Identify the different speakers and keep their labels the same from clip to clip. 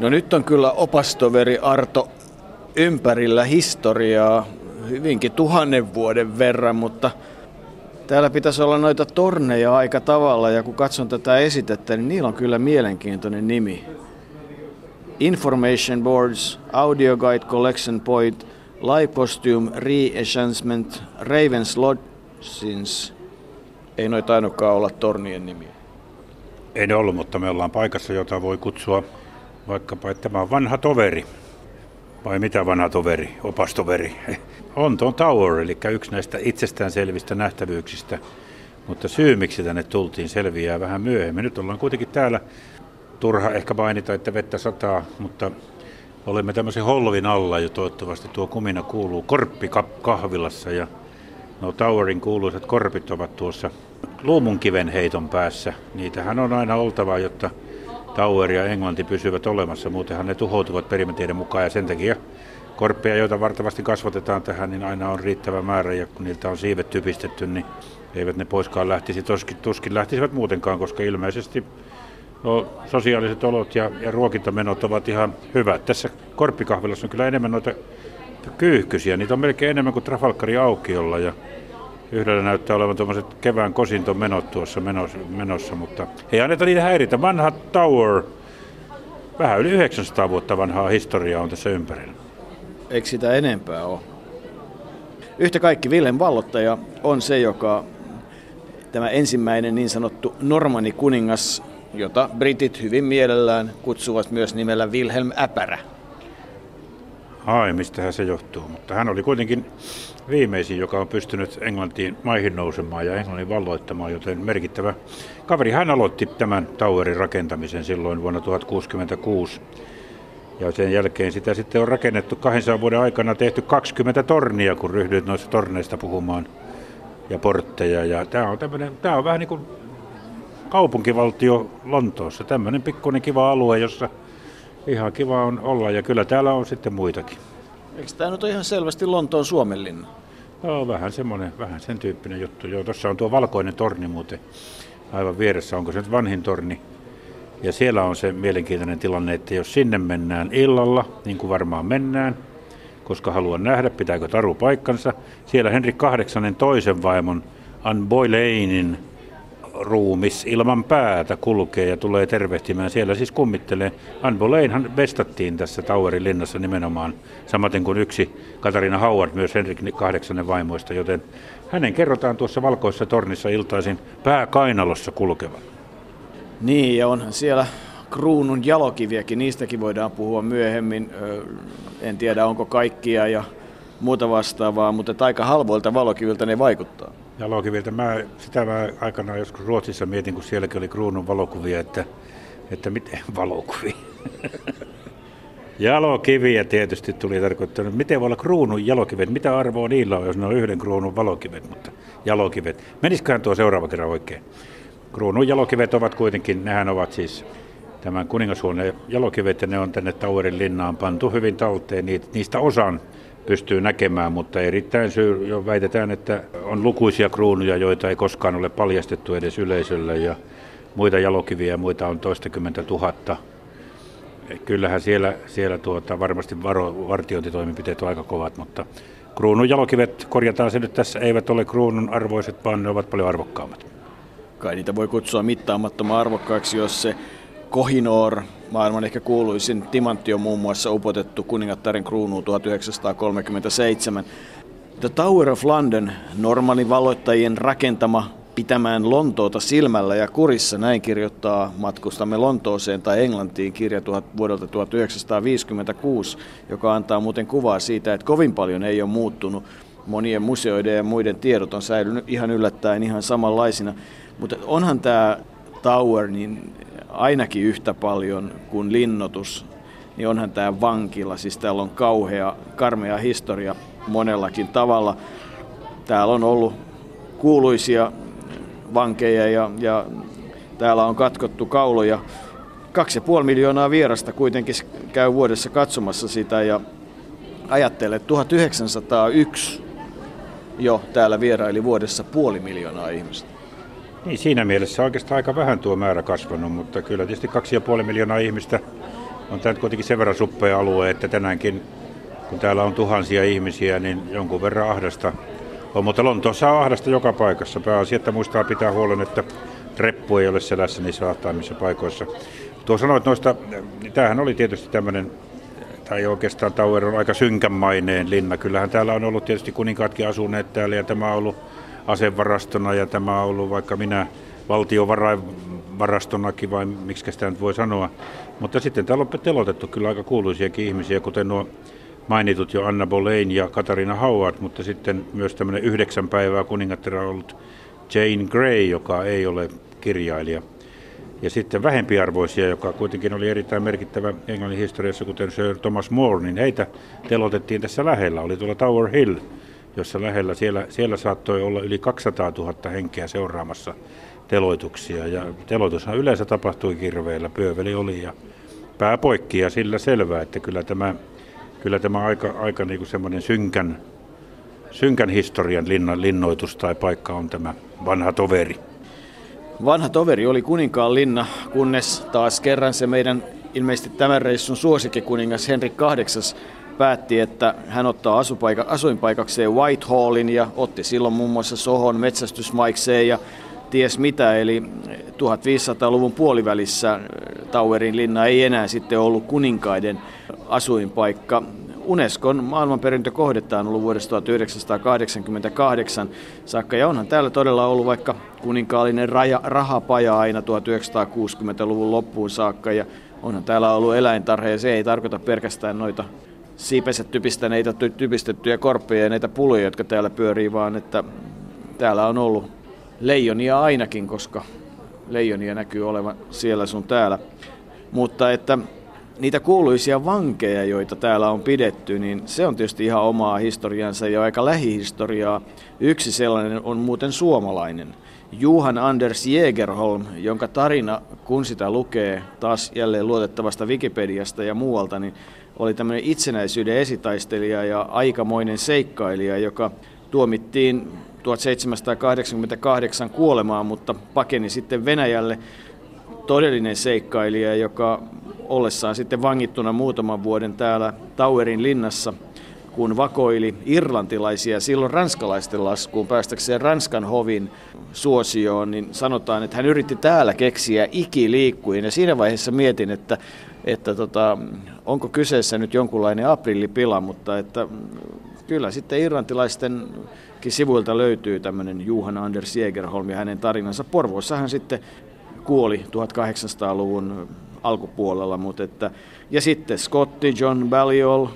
Speaker 1: No nyt on kyllä opastoveri Arto ympärillä historiaa hyvinkin tuhannen vuoden verran, mutta täällä pitäisi olla noita torneja aika tavalla ja kun katson tätä esitettä, niin niillä on kyllä mielenkiintoinen nimi. Information Boards, Audio Guide Collection Point, Live Costume Re-Enhancement, Ravens Lodgings. Ei noita ainokaan olla tornien nimiä.
Speaker 2: Ei ollut, mutta me ollaan paikassa, jota voi kutsua vaikkapa, että tämä on vanha toveri. Vai mitä vanha toveri, opastoveri? On tuon Tower, eli yksi näistä itsestäänselvistä nähtävyyksistä. Mutta syy, miksi tänne tultiin, selviää vähän myöhemmin. Nyt ollaan kuitenkin täällä. Turha ehkä mainita, että vettä sataa, mutta olemme tämmöisen holvin alla ja toivottavasti tuo kumina kuuluu korppikahvilassa ja no Towerin kuuluisat korpit ovat tuossa luumunkiven heiton päässä. Niitähän on aina oltava, jotta Tower ja Englanti pysyvät olemassa, muutenhan ne tuhoutuvat perimätieden mukaan ja sen takia korppeja, joita vartavasti kasvatetaan tähän, niin aina on riittävä määrä. Ja kun niiltä on siivet typistetty, niin eivät ne poiskaan lähtisi, tuskin, tuskin lähtisivät muutenkaan, koska ilmeisesti no, sosiaaliset olot ja, ja ruokintamenot ovat ihan hyvät. Tässä korppikahvilassa on kyllä enemmän noita kyyhkysiä, niitä on melkein enemmän kuin Trafalkari aukiolla. Ja Yhdellä näyttää olevan tuommoiset kevään kosintomenot tuossa menossa, mutta ei anneta niitä häiritä. Vanha Tower, vähän yli 900 vuotta vanhaa historiaa on tässä ympärillä.
Speaker 1: Eikö sitä enempää ole? Yhtä kaikki Wilhelm Vallottaja on se, joka tämä ensimmäinen niin sanottu Normani kuningas, jota britit hyvin mielellään kutsuvat myös nimellä Wilhelm Äpärä.
Speaker 2: Ai, mistähän se johtuu. Mutta hän oli kuitenkin viimeisin, joka on pystynyt Englantiin maihin nousemaan ja Englannin valloittamaan, joten merkittävä kaveri. Hän aloitti tämän Towerin rakentamisen silloin vuonna 1066. Ja sen jälkeen sitä sitten on rakennettu 200 vuoden aikana tehty 20 tornia, kun ryhdyit noista torneista puhumaan ja portteja. Ja tämä on, tämä on vähän niin kuin kaupunkivaltio Lontoossa. Tämmöinen pikkuinen kiva alue, jossa ihan kiva on olla ja kyllä täällä on sitten muitakin.
Speaker 1: Eikö tämä nyt ole ihan selvästi Lontoon Suomenlinna?
Speaker 2: No, vähän semmoinen, vähän sen tyyppinen juttu. Joo, tuossa on tuo valkoinen torni muuten aivan vieressä. Onko se nyt vanhin torni? Ja siellä on se mielenkiintoinen tilanne, että jos sinne mennään illalla, niin kuin varmaan mennään, koska haluan nähdä, pitääkö taru paikkansa. Siellä Henrik VIII toisen vaimon Anne Boyleinin ruumis ilman päätä kulkee ja tulee tervehtimään. Siellä siis kummittelee. Anne Boleinhan vestattiin tässä Towerin linnassa nimenomaan, samaten kuin yksi Katarina Howard, myös Henrik kahdeksannen vaimoista, joten hänen kerrotaan tuossa valkoisessa tornissa iltaisin pääkainalossa kulkevan.
Speaker 1: Niin, ja onhan siellä kruunun jalokiviäkin, niistäkin voidaan puhua myöhemmin. En tiedä, onko kaikkia ja muuta vastaavaa, mutta aika halvoilta valokiviltä ne vaikuttaa.
Speaker 2: Jalokiviltä, mä sitä mä aikanaan joskus Ruotsissa mietin, kun sielläkin oli kruunun valokuvia, että, että miten valokuvia. Jalokiviä tietysti tuli tarkoittanut. Miten voi olla kruunun jalokivet? Mitä arvoa niillä on, jos ne on yhden kruunun valokivet, mutta jalokivet. Menisiköhän tuo seuraava kerran oikein? Kruunun jalokivet ovat kuitenkin, nehän ovat siis tämän kuningashuoneen jalokivet ja ne on tänne Tauerin linnaan pantu hyvin talteen. Niistä osan pystyy näkemään, mutta erittäin syy, jo väitetään, että on lukuisia kruunuja, joita ei koskaan ole paljastettu edes yleisölle ja muita jalokiviä ja muita on toistakymmentä tuhatta. Kyllähän siellä, siellä tuota, varmasti varo, vartiointitoimenpiteet on aika kovat, mutta kruunun jalokivet, korjataan se nyt tässä, eivät ole kruunun arvoiset, vaan ne ovat paljon arvokkaammat.
Speaker 1: Kai niitä voi kutsua mittaamattoman arvokkaiksi, jos se Kohinoor, maailman ehkä kuuluisin timantti on muun muassa upotettu kuningattaren kruunuun 1937. The Tower of London, normaalin valloittajien rakentama pitämään Lontoota silmällä ja kurissa, näin kirjoittaa Matkustamme Lontooseen tai Englantiin kirja vuodelta 1956, joka antaa muuten kuvaa siitä, että kovin paljon ei ole muuttunut. Monien museoiden ja muiden tiedot on säilynyt ihan yllättäen ihan samanlaisina. Mutta onhan tämä Tower niin ainakin yhtä paljon kuin linnoitus, niin onhan tämä vankila. Siis täällä on kauhea, karmea historia monellakin tavalla. Täällä on ollut kuuluisia vankeja ja, ja täällä on katkottu kauloja. Kaksi ja puoli miljoonaa vierasta kuitenkin käy vuodessa katsomassa sitä ja ajattelee, että 1901 jo täällä vieraili vuodessa puoli miljoonaa ihmistä.
Speaker 2: Niin, siinä mielessä oikeastaan aika vähän tuo määrä kasvanut, mutta kyllä tietysti 2,5 miljoonaa ihmistä on tämä kuitenkin sen verran suppea alue, että tänäänkin kun täällä on tuhansia ihmisiä, niin jonkun verran ahdasta on. Mutta Lontoossa on ahdasta joka paikassa. Pääasia, että muistaa pitää huolen, että reppu ei ole selässä niissä ahtaimissa paikoissa. Tuo sanoit noista, niin tämähän oli tietysti tämmöinen, tai oikeastaan Tower on aika synkänmaineen linna. Kyllähän täällä on ollut tietysti kuninkaatkin asuneet täällä ja tämä on ollut asevarastona ja tämä on ollut vaikka minä valtiovarainvarastonakin vai miksi sitä nyt voi sanoa. Mutta sitten täällä on telotettu kyllä aika kuuluisiakin ihmisiä, kuten nuo mainitut jo Anna Boleyn ja Katarina Howard, mutta sitten myös tämmöinen yhdeksän päivää kuningattara ollut Jane Grey, joka ei ole kirjailija. Ja sitten vähempiarvoisia, joka kuitenkin oli erittäin merkittävä Englannin historiassa, kuten Sir Thomas More, niin heitä telotettiin tässä lähellä. Oli tuolla Tower Hill, jossa lähellä, siellä, siellä saattoi olla yli 200 000 henkeä seuraamassa teloituksia. Ja teloitushan yleensä tapahtui kirveellä, pyöveli oli ja pää poikki ja sillä selvää, että kyllä tämä, kyllä tämä aika, aika niin kuin semmoinen synkän, synkän historian linna, linnoitus tai paikka on tämä vanha toveri.
Speaker 1: Vanha toveri oli kuninkaan linna, kunnes taas kerran se meidän ilmeisesti tämän reissun suosikkikuningas Henrik VIII päätti, että hän ottaa asupaika, asuinpaikakseen Whitehallin ja otti silloin muun muassa Sohon metsästysmaikseen ja ties mitä. Eli 1500-luvun puolivälissä Tauerin linna ei enää sitten ollut kuninkaiden asuinpaikka. Unescon maailmanperintökohdetta on ollut vuodesta 1988 saakka ja onhan täällä todella ollut vaikka kuninkaallinen raja, rahapaja aina 1960-luvun loppuun saakka ja onhan täällä ollut eläintarha ja se ei tarkoita pelkästään noita siipeset typistäneitä, typistettyjä korppeja ja näitä puluja, jotka täällä pyörii, vaan että täällä on ollut leijonia ainakin, koska leijonia näkyy olevan siellä sun täällä. Mutta että niitä kuuluisia vankeja, joita täällä on pidetty, niin se on tietysti ihan omaa historiansa ja aika lähihistoriaa. Yksi sellainen on muuten suomalainen. Juhan Anders Jägerholm, jonka tarina, kun sitä lukee taas jälleen luotettavasta Wikipediasta ja muualta, niin oli tämmöinen itsenäisyyden esitaistelija ja aikamoinen seikkailija, joka tuomittiin 1788 kuolemaan, mutta pakeni sitten Venäjälle todellinen seikkailija, joka ollessaan sitten vangittuna muutaman vuoden täällä Tauerin linnassa, kun vakoili irlantilaisia silloin ranskalaisten laskuun päästäkseen Ranskan hovin suosioon, niin sanotaan, että hän yritti täällä keksiä ikiliikkuin. Ja siinä vaiheessa mietin, että, että tota, onko kyseessä nyt jonkunlainen aprillipila, mutta että kyllä sitten irlantilaisten sivuilta löytyy tämmöinen Juhan Anders Jägerholm ja hänen tarinansa. Porvoossa hän sitten kuoli 1800-luvun alkupuolella, mutta että, ja sitten Scotti, John Balliol,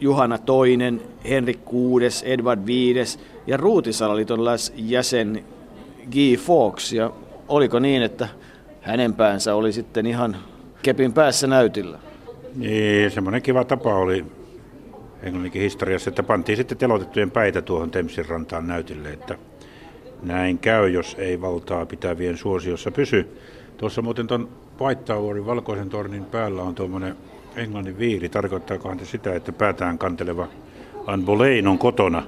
Speaker 1: Juhana toinen, Henrik VI, Edward V ja Ruutisalaliiton jäsen Guy Fawkes. Ja oliko niin, että hänen päänsä oli sitten ihan kepin päässä näytillä?
Speaker 2: Niin, semmoinen kiva tapa oli Englanninkin historiassa, että pantiin sitten telotettujen päitä tuohon Temsin rantaan näytille, että näin käy, jos ei valtaa pitävien suosiossa pysy. Tuossa muuten tuon White Towerin valkoisen tornin päällä on tuommoinen Englannin viiri. Tarkoittaakohan sitä, että päätään kanteleva Anne Boleyn on kotona?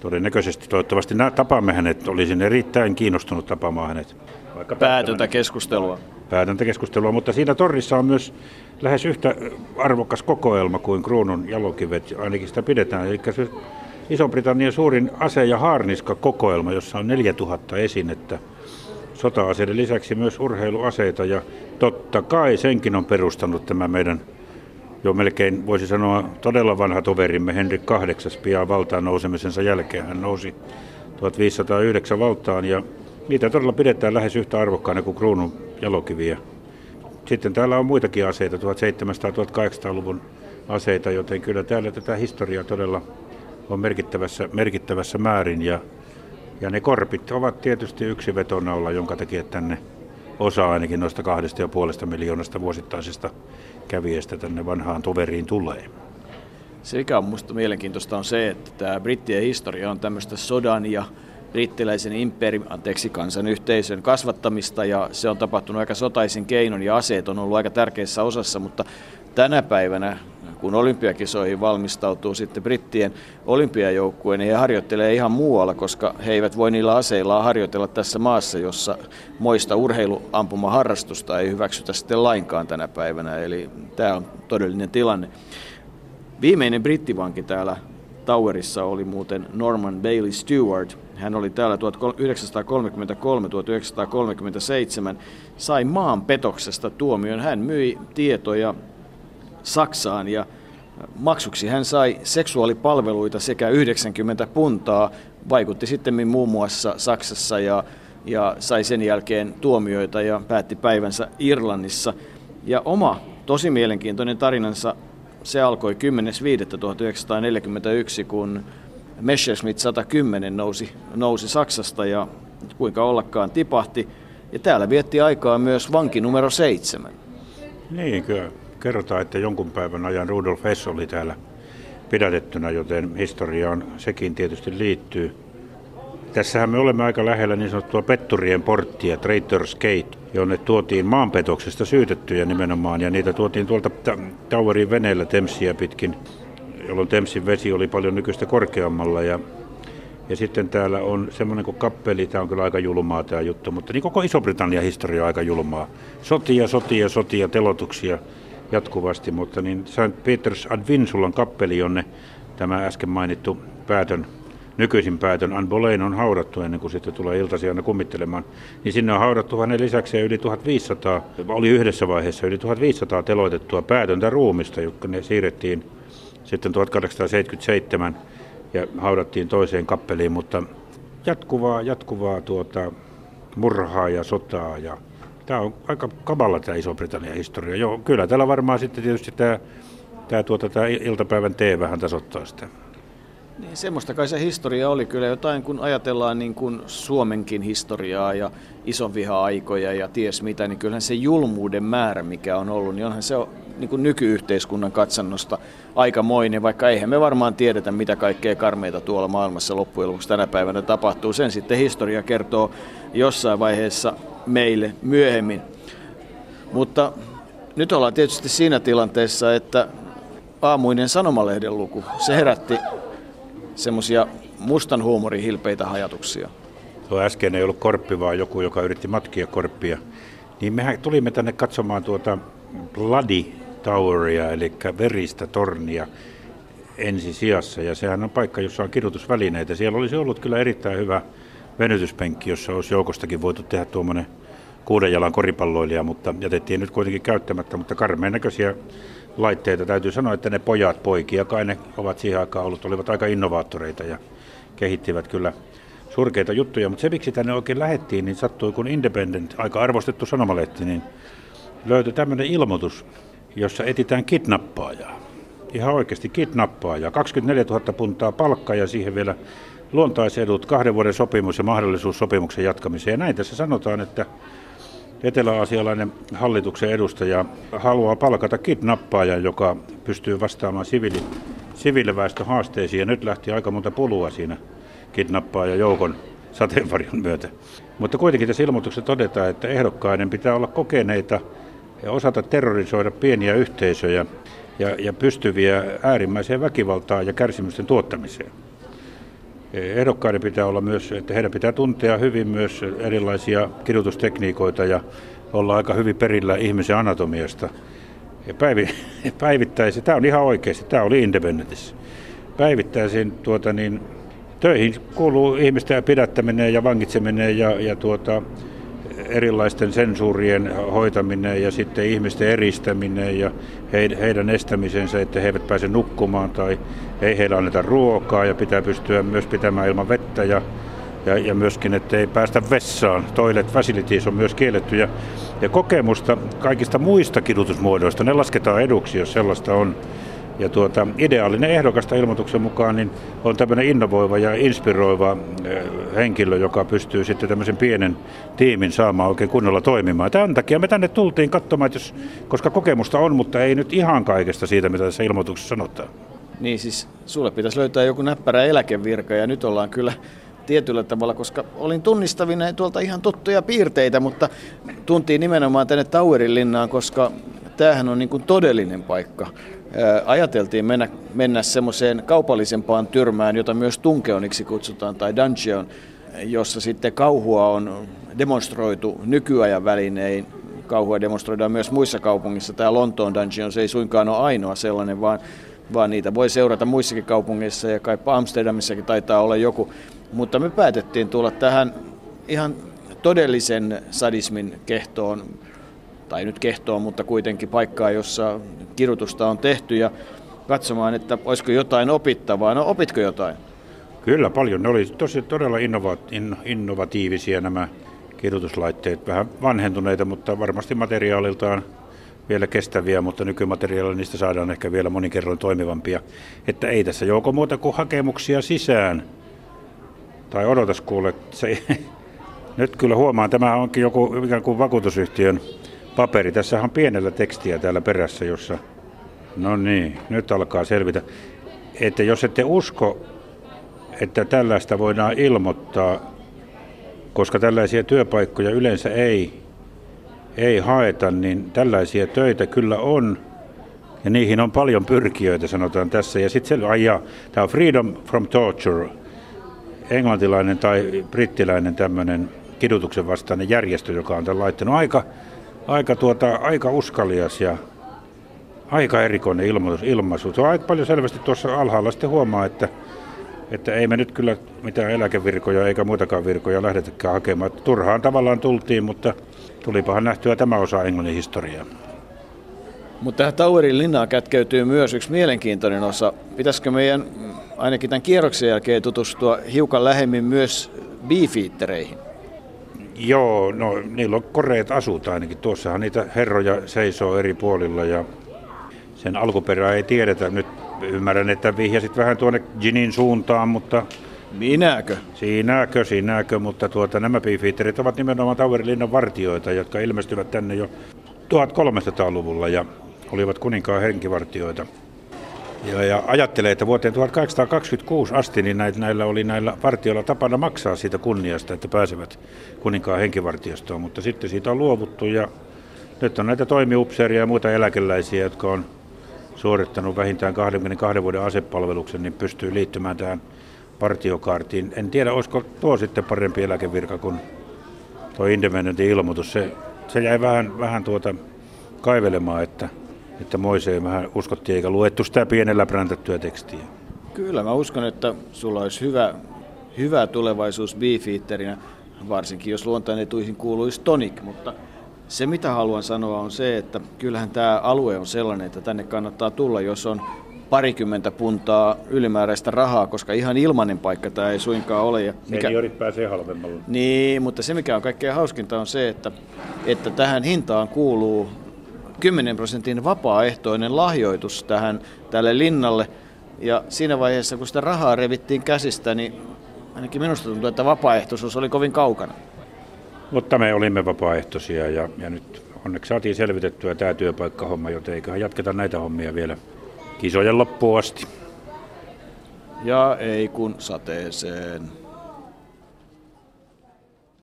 Speaker 2: Todennäköisesti toivottavasti tapaamme hänet. Olisin erittäin kiinnostunut tapaamaan hänet.
Speaker 1: Vaikka Päätöntä keskustelua.
Speaker 2: Päätöntä keskustelua, mutta siinä tornissa on myös lähes yhtä arvokas kokoelma kuin kruunun jalokivet, ainakin sitä pidetään. Eli se Iso-Britannian suurin ase- ja haarniska kokoelma, jossa on 4000 esinettä sota-aseiden lisäksi myös urheiluaseita ja totta kai senkin on perustanut tämä meidän jo melkein voisi sanoa todella vanha toverimme Henrik VIII pian valtaan nousemisensa jälkeen. Hän nousi 1509 valtaan ja niitä todella pidetään lähes yhtä arvokkaana kuin kruunun jalokiviä. Sitten täällä on muitakin aseita, 1700-1800-luvun aseita, joten kyllä täällä tätä historiaa todella on merkittävässä, merkittävässä määrin. Ja, ja ne korpit ovat tietysti yksi vetonaula, jonka takia tänne osa ainakin noista kahdesta ja puolesta miljoonasta vuosittaisesta kävijästä tänne vanhaan toveriin tulee.
Speaker 1: Se, mikä on minusta mielenkiintoista, on se, että tämä brittien historia on tämmöistä sodan ja brittiläisen imperi, anteeksi, kansanyhteisön kasvattamista ja se on tapahtunut aika sotaisin keinon ja aseet on ollut aika tärkeässä osassa, mutta tänä päivänä kun olympiakisoihin valmistautuu sitten brittien olympiajoukkue, niin he harjoittelee ihan muualla, koska he eivät voi niillä aseillaan harjoitella tässä maassa, jossa moista urheiluampumaharrastusta ei hyväksytä sitten lainkaan tänä päivänä. Eli tämä on todellinen tilanne. Viimeinen brittivanki täällä Towerissa oli muuten Norman Bailey Stewart. Hän oli täällä 1933-1937, sai maan petoksesta tuomion. Hän myi tietoja Saksaan ja maksuksi hän sai seksuaalipalveluita sekä 90 puntaa, vaikutti sitten muun muassa Saksassa ja, ja sai sen jälkeen tuomioita ja päätti päivänsä Irlannissa. Ja oma tosi mielenkiintoinen tarinansa, se alkoi 10.5.1941, kun Messerschmitt 110 nousi, nousi Saksasta ja kuinka ollakaan tipahti. Ja täällä vietti aikaa myös vanki numero seitsemän.
Speaker 2: Niin, kyllä kerrotaan, että jonkun päivän ajan Rudolf Hess oli täällä pidätettynä, joten historiaan sekin tietysti liittyy. Tässähän me olemme aika lähellä niin sanottua petturien porttia, Traitors Gate, jonne tuotiin maanpetoksesta syytettyjä nimenomaan, ja niitä tuotiin tuolta Towerin veneellä Temsiä pitkin, jolloin Temsin vesi oli paljon nykyistä korkeammalla, ja ja sitten täällä on semmoinen kuin kappeli, tämä on kyllä aika julmaa tämä juttu, mutta niin koko Iso-Britannian historia on aika julmaa. Sotia, sotia, sotia, telotuksia, jatkuvasti, mutta niin St. Peters ad Vinsulan kappeli, jonne tämä äsken mainittu päätön, nykyisin päätön Anne Boleyn on haudattu ennen kuin sitten tulee iltasi aina kummittelemaan, niin sinne on haudattu hänen lisäksi yli 1500, oli yhdessä vaiheessa yli 1500 teloitettua päätöntä ruumista, jotka ne siirrettiin sitten 1877 ja haudattiin toiseen kappeliin, mutta jatkuvaa, jatkuvaa tuota, murhaa ja sotaa ja Tämä on aika kamalla tämä Iso-Britannian historia. Joo, kyllä täällä varmaan sitten tietysti tämä, tämä, tuota, tämä iltapäivän tee vähän tasoittaa sitä.
Speaker 1: Niin, semmoista kai se historia oli kyllä jotain, kun ajatellaan niin kuin Suomenkin historiaa ja isonviha-aikoja ja ties mitä, niin kyllähän se julmuuden määrä, mikä on ollut, niin onhan se niin kuin nykyyhteiskunnan katsannosta aikamoinen, vaikka eihän me varmaan tiedetä, mitä kaikkea karmeita tuolla maailmassa loppujen lopuksi tänä päivänä tapahtuu. Sen sitten historia kertoo jossain vaiheessa meille myöhemmin. Mutta nyt ollaan tietysti siinä tilanteessa, että aamuinen sanomalehden luku, se herätti semmoisia mustan huumorin hilpeitä ajatuksia.
Speaker 2: Tuo äsken ei ollut korppi, vaan joku, joka yritti matkia korppia. Niin mehän tulimme tänne katsomaan tuota Bloody Toweria, eli veristä tornia ensi sijassa. Ja sehän on paikka, jossa on kirjoitusvälineitä. Siellä olisi ollut kyllä erittäin hyvä venytyspenkki, jossa olisi joukostakin voitu tehdä tuommoinen kuuden jalan koripalloilija, mutta jätettiin nyt kuitenkin käyttämättä, mutta karmeen näköisiä laitteita. Täytyy sanoa, että ne pojat, poikia, kai ne ovat siihen aikaan ollut, olivat aika innovaattoreita ja kehittivät kyllä surkeita juttuja, mutta se miksi tänne oikein lähettiin, niin sattui kun Independent, aika arvostettu sanomalehti, niin löytyi tämmöinen ilmoitus, jossa etitään kidnappaajaa. Ihan oikeasti kidnappaajaa. 24 000 puntaa palkkaa ja siihen vielä luontaisedut, kahden vuoden sopimus ja mahdollisuus sopimuksen jatkamiseen. Ja näin tässä sanotaan, että etelä-asialainen hallituksen edustaja haluaa palkata kidnappaajan, joka pystyy vastaamaan siviili, siviiliväestön haasteisiin. Ja nyt lähti aika monta pulua siinä kidnappaaja joukon sateenvarjon myötä. Mutta kuitenkin tässä ilmoituksessa todetaan, että ehdokkaiden pitää olla kokeneita ja osata terrorisoida pieniä yhteisöjä ja, ja pystyviä äärimmäiseen väkivaltaan ja kärsimysten tuottamiseen. Ehdokkaiden pitää olla myös, että heidän pitää tuntea hyvin myös erilaisia kirjoitustekniikoita ja olla aika hyvin perillä ihmisen anatomiasta. Ja päivi, päivittäisi, tämä on ihan oikeasti, tämä oli Independentissä. Päivittäisin tuota niin, töihin kuuluu ihmisten pidättäminen ja vangitseminen ja, ja tuota, erilaisten sensuurien hoitaminen ja sitten ihmisten eristäminen ja heidän estämisensä, että he eivät pääse nukkumaan tai ei heillä anneta ruokaa ja pitää pystyä myös pitämään ilman vettä ja, ja, ja myöskin, että ei päästä vessaan. Toilet facilities on myös kielletty ja, ja kokemusta kaikista muista kidutusmuodoista, ne lasketaan eduksi, jos sellaista on. Ja tuota, ideaalinen ehdokasta ilmoituksen mukaan niin on tämmöinen innovoiva ja inspiroiva eh, henkilö, joka pystyy sitten tämmöisen pienen tiimin saamaan oikein kunnolla toimimaan. Tämän takia me tänne tultiin katsomaan, jos, koska kokemusta on, mutta ei nyt ihan kaikesta siitä, mitä tässä ilmoituksessa sanotaan.
Speaker 1: Niin siis sulle pitäisi löytää joku näppärä eläkevirka ja nyt ollaan kyllä tietyllä tavalla, koska olin tunnistavina tuolta ihan tuttuja piirteitä, mutta tuntiin nimenomaan tänne Towerin linnaan, koska tämähän on niin kuin todellinen paikka. Ajateltiin mennä, mennä semmoiseen kaupallisempaan tyrmään, jota myös tunkeoniksi kutsutaan, tai dungeon, jossa sitten kauhua on demonstroitu nykyajan välinein. Kauhua demonstroidaan myös muissa kaupungissa. Tämä Lontoon Dungeon se ei suinkaan ole ainoa sellainen, vaan, vaan niitä voi seurata muissakin kaupungeissa ja kai Amsterdamissakin taitaa olla joku. Mutta me päätettiin tulla tähän ihan todellisen sadismin kehtoon, tai nyt kehtoon, mutta kuitenkin paikkaa, jossa kirjoitusta on tehty ja katsomaan, että olisiko jotain opittavaa. No opitko jotain?
Speaker 2: Kyllä paljon. Ne oli tosi todella innova- innovatiivisia nämä kirjoituslaitteet. Vähän vanhentuneita, mutta varmasti materiaaliltaan vielä kestäviä, mutta nykymateriaalilla niistä saadaan ehkä vielä monikerroin toimivampia. Että ei tässä joko muuta kuin hakemuksia sisään. Tai odotas kuule, se, nyt kyllä huomaan, tämä onkin joku ikään kuin vakuutusyhtiön paperi. Tässä on pienellä tekstiä täällä perässä, jossa, no niin, nyt alkaa selvitä. Että jos ette usko että tällaista voidaan ilmoittaa, koska tällaisia työpaikkoja yleensä ei, ei haeta, niin tällaisia töitä kyllä on. Ja niihin on paljon pyrkijöitä, sanotaan tässä. Ja sitten se, tämä on Freedom from Torture, englantilainen tai brittiläinen tämmöinen kidutuksen vastainen järjestö, joka on tämän laittanut aika, aika, tuota, aika uskalias ja aika erikoinen ilmoitus, ilmaisu. Se on aika paljon selvästi tuossa alhaalla sitten huomaa, että että ei me nyt kyllä mitään eläkevirkoja eikä muitakaan virkoja lähdetäkään hakemaan. Turhaan tavallaan tultiin, mutta tulipahan nähtyä tämä osa Englannin historiaa.
Speaker 1: Mutta tähän Towerin linnaan kätkeytyy myös yksi mielenkiintoinen osa. Pitäisikö meidän ainakin tämän kierroksen jälkeen tutustua hiukan lähemmin myös beefeatereihin?
Speaker 2: Joo, no niillä on koreet asut ainakin. Tuossahan niitä herroja seisoo eri puolilla ja sen alkuperää ei tiedetä. Nyt ymmärrän, että vihjasit vähän tuonne Ginin suuntaan, mutta...
Speaker 1: Minäkö?
Speaker 2: Siinäkö, siinäkö, mutta tuota, nämä beefeaterit ovat nimenomaan Tauerilinnan vartioita, jotka ilmestyvät tänne jo 1300-luvulla ja olivat kuninkaan henkivartioita. Ja, ja ajattelee, että vuoteen 1826 asti niin näillä, näillä oli näillä vartioilla tapana maksaa siitä kunniasta, että pääsevät kuninkaan henkivartiostoon, mutta sitten siitä on luovuttu ja nyt on näitä toimiupseeria ja muita eläkeläisiä, jotka on suorittanut vähintään 22 vuoden asepalveluksen, niin pystyy liittymään tähän partiokaartiin. En tiedä, olisiko tuo sitten parempi eläkevirka kuin tuo independentin ilmoitus. Se, se jäi vähän, vähän tuota kaivelemaan, että, että Moiseen vähän uskottiin eikä luettu sitä pienellä präntättyä tekstiä.
Speaker 1: Kyllä, mä uskon, että sulla olisi hyvä, hyvä tulevaisuus beefeaterinä, varsinkin jos luontain etuihin kuuluisi tonic, mutta se mitä haluan sanoa on se, että kyllähän tämä alue on sellainen, että tänne kannattaa tulla, jos on parikymmentä puntaa ylimääräistä rahaa, koska ihan ilmainen paikka tämä ei suinkaan ole. Ja
Speaker 2: mikä... Seniorit pääsee halvemmalla.
Speaker 1: Niin, mutta se mikä on kaikkein hauskinta on se, että, että tähän hintaan kuuluu 10 prosentin vapaaehtoinen lahjoitus tähän, tälle linnalle. Ja siinä vaiheessa, kun sitä rahaa revittiin käsistä, niin ainakin minusta tuntuu, että vapaaehtoisuus oli kovin kaukana.
Speaker 2: Mutta me olimme vapaaehtoisia ja, ja nyt onneksi saatiin selvitettyä tämä työpaikkahomma, joten eiköhän jatketa näitä hommia vielä kisojen loppuun asti.
Speaker 1: Ja ei kun sateeseen.